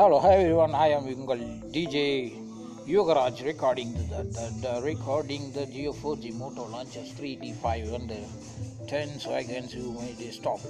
Hello, hi everyone. I am உங்கள் DJ Yogaraj recording the, the, the recording the Geo 4G Moto Launcher 3D5 and the 10 seconds you made they stop.